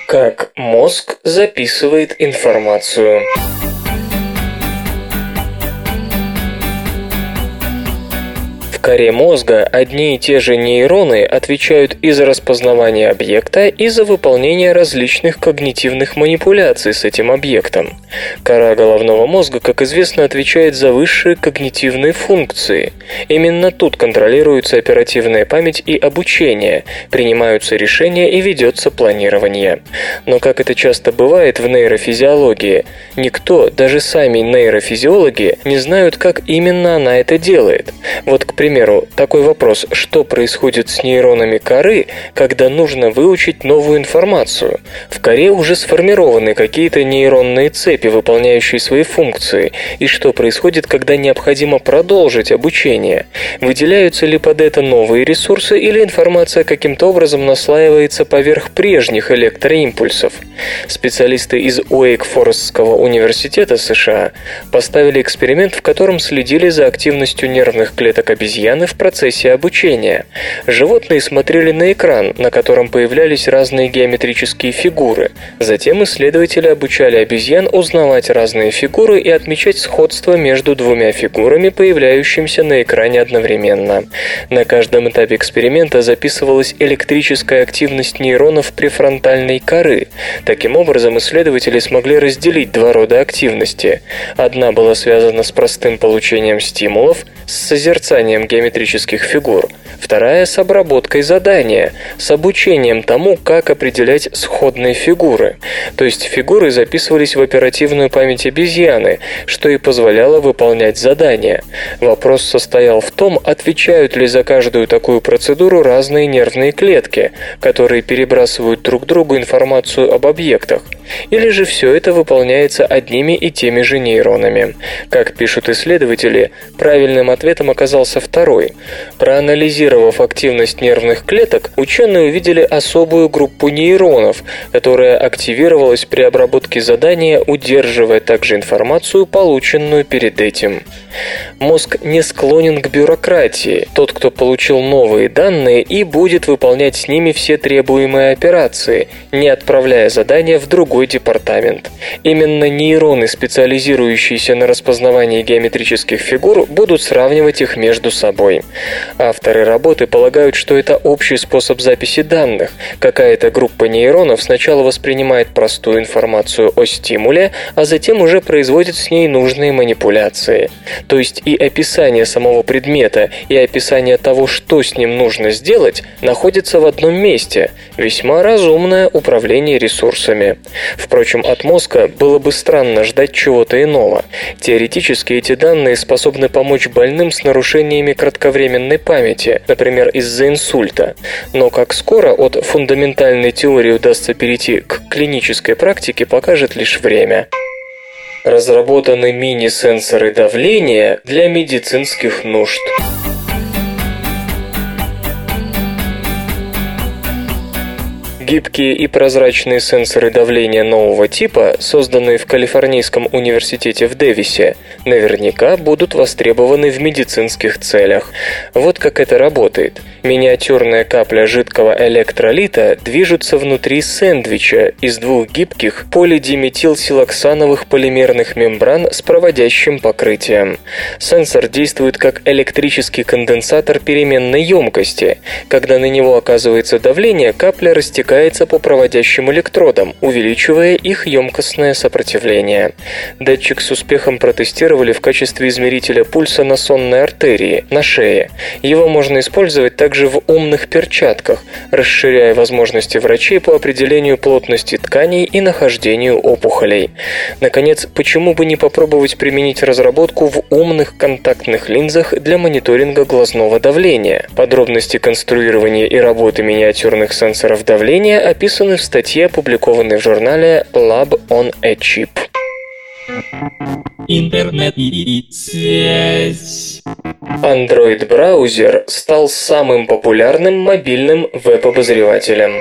Как мозг записывает информацию. Коре мозга одни и те же нейроны отвечают и за распознавание объекта, и за выполнение различных когнитивных манипуляций с этим объектом. Кора головного мозга, как известно, отвечает за высшие когнитивные функции. Именно тут контролируется оперативная память и обучение, принимаются решения и ведется планирование. Но как это часто бывает в нейрофизиологии, никто, даже сами нейрофизиологи, не знают, как именно она это делает. Вот, к примеру, примеру, такой вопрос, что происходит с нейронами коры, когда нужно выучить новую информацию? В коре уже сформированы какие-то нейронные цепи, выполняющие свои функции, и что происходит, когда необходимо продолжить обучение? Выделяются ли под это новые ресурсы или информация каким-то образом наслаивается поверх прежних электроимпульсов? Специалисты из Уэйк-Форестского университета США поставили эксперимент, в котором следили за активностью нервных клеток обезьян обезьяны в процессе обучения. Животные смотрели на экран, на котором появлялись разные геометрические фигуры. Затем исследователи обучали обезьян узнавать разные фигуры и отмечать сходство между двумя фигурами, появляющимися на экране одновременно. На каждом этапе эксперимента записывалась электрическая активность нейронов префронтальной коры. Таким образом, исследователи смогли разделить два рода активности. Одна была связана с простым получением стимулов, с созерцанием геометрических фигур, вторая с обработкой задания, с обучением тому, как определять сходные фигуры. То есть фигуры записывались в оперативную память обезьяны, что и позволяло выполнять задания. Вопрос состоял в том, отвечают ли за каждую такую процедуру разные нервные клетки, которые перебрасывают друг другу информацию об объектах. Или же все это выполняется одними и теми же нейронами. Как пишут исследователи, правильным ответом оказался второй. Проанализировав активность нервных клеток, ученые увидели особую группу нейронов, которая активировалась при обработке задания, удерживая также информацию, полученную перед этим. Мозг не склонен к бюрократии. Тот, кто получил новые данные и будет выполнять с ними все требуемые операции, не отправляя задания в другой департамент. Именно нейроны, специализирующиеся на распознавании геометрических фигур, будут сравнивать их между собой. Авторы работы полагают, что это общий способ записи данных. Какая-то группа нейронов сначала воспринимает простую информацию о стимуле, а затем уже производит с ней нужные манипуляции. То есть и описание самого предмета, и описание того, что с ним нужно сделать, находится в одном месте. Весьма разумное управление ресурсами. Впрочем, от мозга было бы странно ждать чего-то иного. Теоретически эти данные способны помочь больным с нарушениями кратковременной памяти, например, из-за инсульта. Но как скоро от фундаментальной теории удастся перейти к клинической практике, покажет лишь время. Разработаны мини-сенсоры давления для медицинских нужд. Гибкие и прозрачные сенсоры давления нового типа, созданные в Калифорнийском университете в Дэвисе, наверняка будут востребованы в медицинских целях. Вот как это работает. Миниатюрная капля жидкого электролита движется внутри сэндвича из двух гибких полидиметилсилоксановых полимерных мембран с проводящим покрытием. Сенсор действует как электрический конденсатор переменной емкости. Когда на него оказывается давление, капля растекается растекается по проводящим электродам, увеличивая их емкостное сопротивление. Датчик с успехом протестировали в качестве измерителя пульса на сонной артерии, на шее. Его можно использовать также в умных перчатках, расширяя возможности врачей по определению плотности тканей и нахождению опухолей. Наконец, почему бы не попробовать применить разработку в умных контактных линзах для мониторинга глазного давления? Подробности конструирования и работы миниатюрных сенсоров давления Изменения описаны в статье, опубликованной в журнале Lab on a Chip. Интернет и связь. Android-браузер стал самым популярным мобильным веб-обозревателем.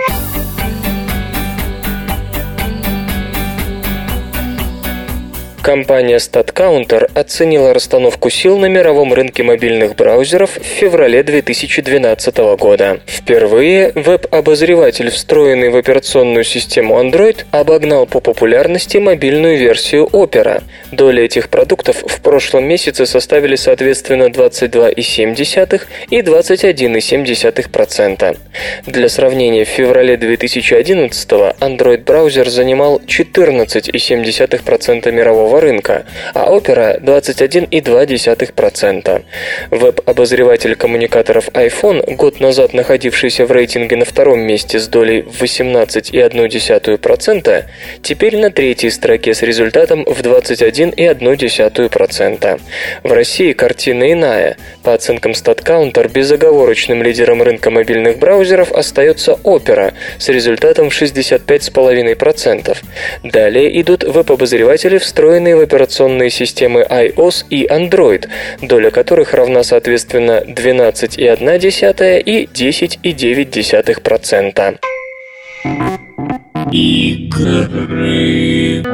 Компания StatCounter оценила расстановку сил на мировом рынке мобильных браузеров в феврале 2012 года. Впервые веб-обозреватель, встроенный в операционную систему Android, обогнал по популярности мобильную версию Opera. Доля этих продуктов в прошлом месяце составили соответственно 22,7 и 21,7%. Для сравнения, в феврале 2011 Android-браузер занимал 14,7% мирового мирового рынка, а Opera 21,2%. Веб-обозреватель коммуникаторов iPhone, год назад находившийся в рейтинге на втором месте с долей в 18,1%, теперь на третьей строке с результатом в 21,1%. В России картина иная. По оценкам StatCounter, безоговорочным лидером рынка мобильных браузеров остается Opera с результатом в 65,5%. Далее идут веб-обозреватели, встроенные встроенные в операционные системы iOS и Android, доля которых равна соответственно 12,1 и 10,9%. Игры.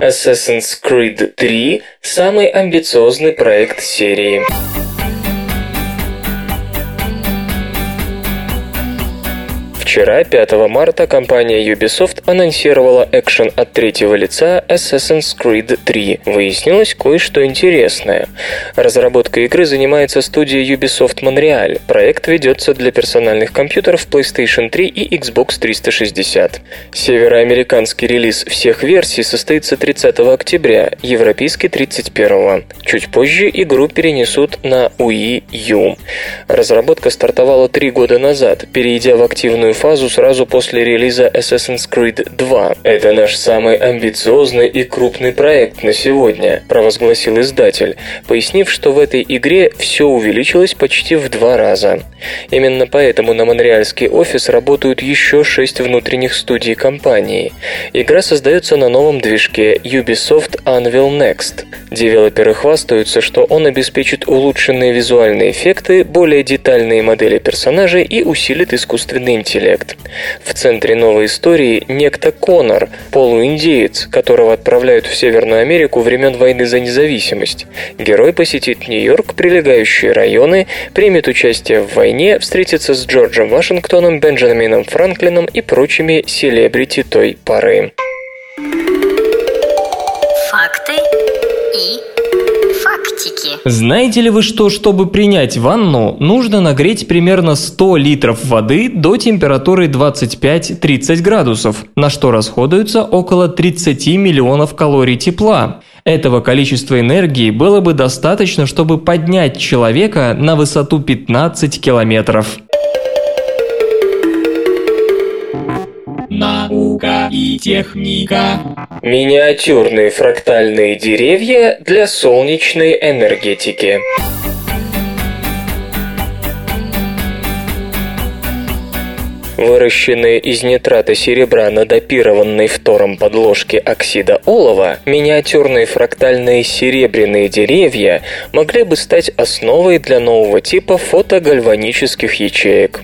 Assassin's Creed 3 – самый амбициозный проект серии. Вчера, 5 марта, компания Ubisoft анонсировала экшен от третьего лица Assassin's Creed 3. Выяснилось кое-что интересное. Разработкой игры занимается студия Ubisoft Montreal. Проект ведется для персональных компьютеров PlayStation 3 и Xbox 360. Североамериканский релиз всех версий состоится 30 октября, европейский 31. Чуть позже игру перенесут на Wii U. Разработка стартовала три года назад, перейдя в активную фазу сразу после релиза Assassin's Creed 2. Это наш самый амбициозный и крупный проект на сегодня, провозгласил издатель, пояснив, что в этой игре все увеличилось почти в два раза. Именно поэтому на монреальский офис работают еще шесть внутренних студий компании. Игра создается на новом движке Ubisoft Unreal Next. Девелоперы хвастаются, что он обеспечит улучшенные визуальные эффекты, более детальные модели персонажей и усилит искусственный интеллект. В центре новой истории некто Конор, полуиндеец, которого отправляют в Северную Америку времен войны за независимость. Герой посетит Нью-Йорк, прилегающие районы, примет участие в войне, встретится с Джорджем Вашингтоном, Бенджамином Франклином и прочими селебрити той поры. Знаете ли вы, что, чтобы принять ванну, нужно нагреть примерно 100 литров воды до температуры 25-30 градусов, на что расходуется около 30 миллионов калорий тепла. Этого количества энергии было бы достаточно, чтобы поднять человека на высоту 15 километров. И техника. Миниатюрные фрактальные деревья для солнечной энергетики. Выращенные из нитрата серебра на допированной втором подложке оксида олова, миниатюрные фрактальные серебряные деревья могли бы стать основой для нового типа фотогальванических ячеек.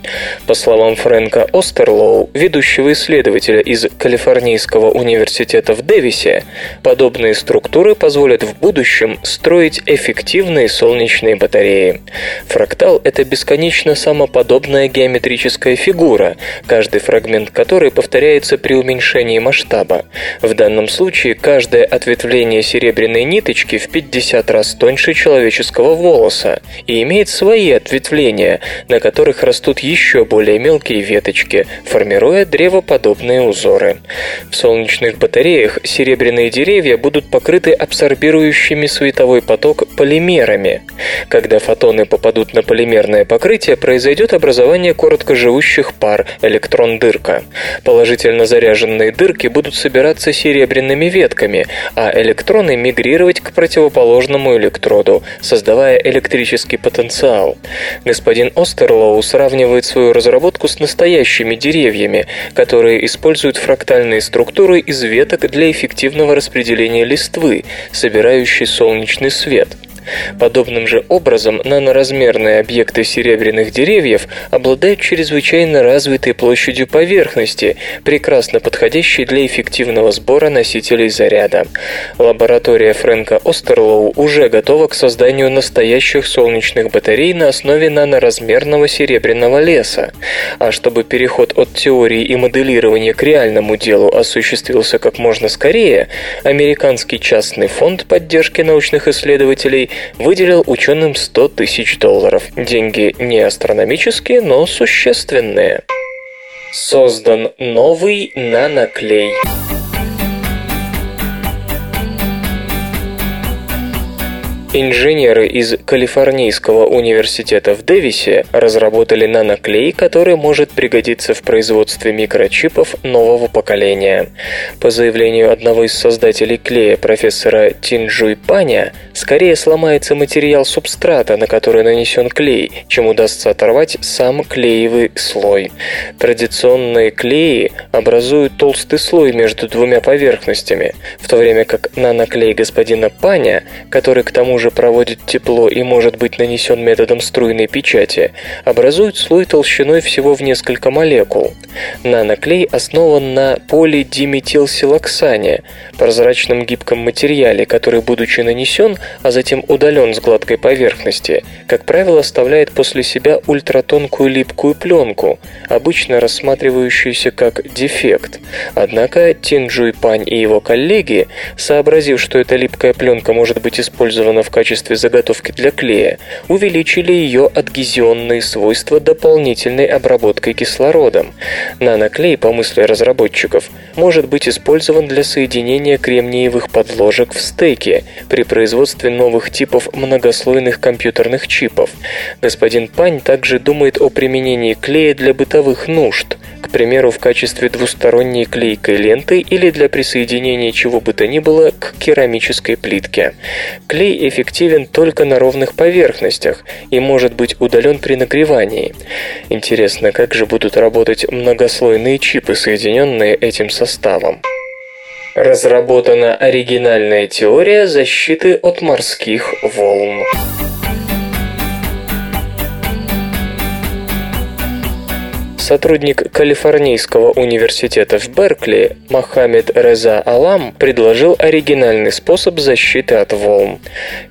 По словам Фрэнка Остерлоу, ведущего исследователя из Калифорнийского университета в Дэвисе, подобные структуры позволят в будущем строить эффективные солнечные батареи. Фрактал – это бесконечно самоподобная геометрическая фигура, каждый фрагмент которой повторяется при уменьшении масштаба. В данном случае каждое ответвление серебряной ниточки в 50 раз тоньше человеческого волоса и имеет свои ответвления, на которых растут еще более мелкие веточки, формируя древоподобные узоры. В солнечных батареях серебряные деревья будут покрыты абсорбирующими световой поток полимерами. Когда фотоны попадут на полимерное покрытие, произойдет образование короткоживущих пар электрон-дырка. Положительно заряженные дырки будут собираться серебряными ветками, а электроны мигрировать к противоположному электроду, создавая электрический потенциал. Господин Остерлоу сравнивает свою разработку с настоящими деревьями, которые используют фрактальные структуры из веток для эффективного распределения листвы, собирающей солнечный свет – Подобным же образом наноразмерные объекты серебряных деревьев обладают чрезвычайно развитой площадью поверхности, прекрасно подходящей для эффективного сбора носителей заряда. Лаборатория Фрэнка Остерлоу уже готова к созданию настоящих солнечных батарей на основе наноразмерного серебряного леса. А чтобы переход от теории и моделирования к реальному делу осуществился как можно скорее, американский частный фонд поддержки научных исследователей выделил ученым 100 тысяч долларов. Деньги не астрономические, но существенные. Создан новый наноклей. Инженеры из Калифорнийского университета в Дэвисе разработали наноклей, который может пригодиться в производстве микрочипов нового поколения. По заявлению одного из создателей клея, профессора Тинджуй Паня, скорее сломается материал субстрата, на который нанесен клей, чем удастся оторвать сам клеевый слой. Традиционные клеи образуют толстый слой между двумя поверхностями, в то время как наноклей господина Паня, который к тому же проводит тепло и может быть нанесен методом струйной печати, образует слой толщиной всего в несколько молекул. Наноклей основан на полидиметилсилоксане, прозрачном гибком материале, который, будучи нанесен, а затем удален с гладкой поверхности, как правило, оставляет после себя ультратонкую липкую пленку, обычно рассматривающуюся как дефект. Однако Тинджуй Пань и его коллеги, сообразив, что эта липкая пленка может быть использована в качестве заготовки для клея, увеличили ее адгезионные свойства дополнительной обработкой кислородом. Наноклей, по мысли разработчиков, может быть использован для соединения кремниевых подложек в стеке при производстве новых типов многослойных компьютерных чипов. Господин Пань также думает о применении клея для бытовых нужд, к примеру, в качестве двусторонней клейкой ленты или для присоединения чего бы то ни было к керамической плитке. Клей эффективен только на ровных поверхностях и может быть удален при нагревании. Интересно, как же будут работать многослойные чипы, соединенные этим составом? Разработана оригинальная теория защиты от морских волн. Сотрудник Калифорнийского университета в Беркли Мохаммед Реза Алам предложил оригинальный способ защиты от волн.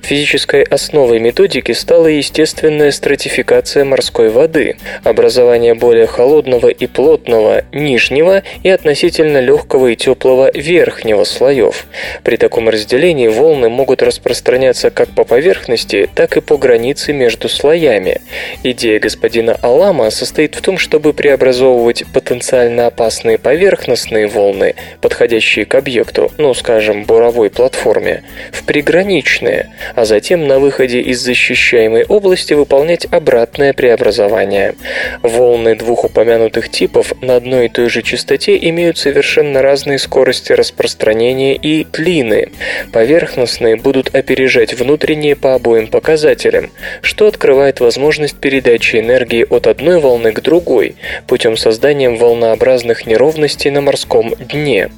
Физической основой методики стала естественная стратификация морской воды, образование более холодного и плотного нижнего и относительно легкого и теплого верхнего слоев. При таком разделении волны могут распространяться как по поверхности, так и по границе между слоями. Идея господина Алама состоит в том, чтобы при преобразовывать потенциально опасные поверхностные волны, подходящие к объекту, ну, скажем, буровой платформе, в приграничные, а затем на выходе из защищаемой области выполнять обратное преобразование. Волны двух упомянутых типов на одной и той же частоте имеют совершенно разные скорости распространения и длины. Поверхностные будут опережать внутренние по обоим показателям, что открывает возможность передачи энергии от одной волны к другой, путем создания волнообразных неровностей на морском дне.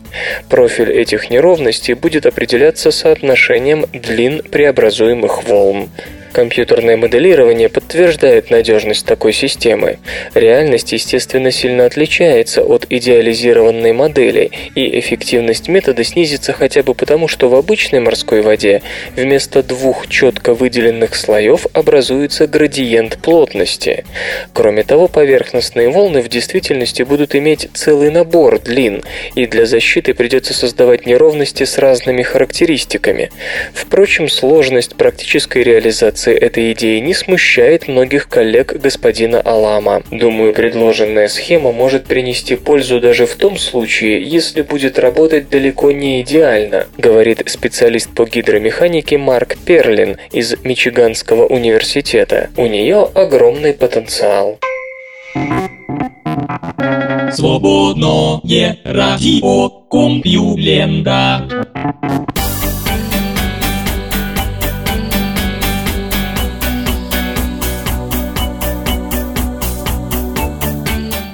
Профиль этих неровностей будет определяться соотношением длин преобразуемых волн. Компьютерное моделирование подтверждает надежность такой системы. Реальность, естественно, сильно отличается от идеализированной модели, и эффективность метода снизится хотя бы потому, что в обычной морской воде вместо двух четко выделенных слоев образуется градиент плотности. Кроме того, поверхностные волны в действительности будут иметь целый набор длин, и для защиты придется создавать неровности с разными характеристиками. Впрочем, сложность практической реализации реализации этой идеи не смущает многих коллег господина Алама. Думаю, предложенная схема может принести пользу даже в том случае, если будет работать далеко не идеально, говорит специалист по гидромеханике Марк Перлин из Мичиганского университета. У нее огромный потенциал. Свободное радио Компьюлента.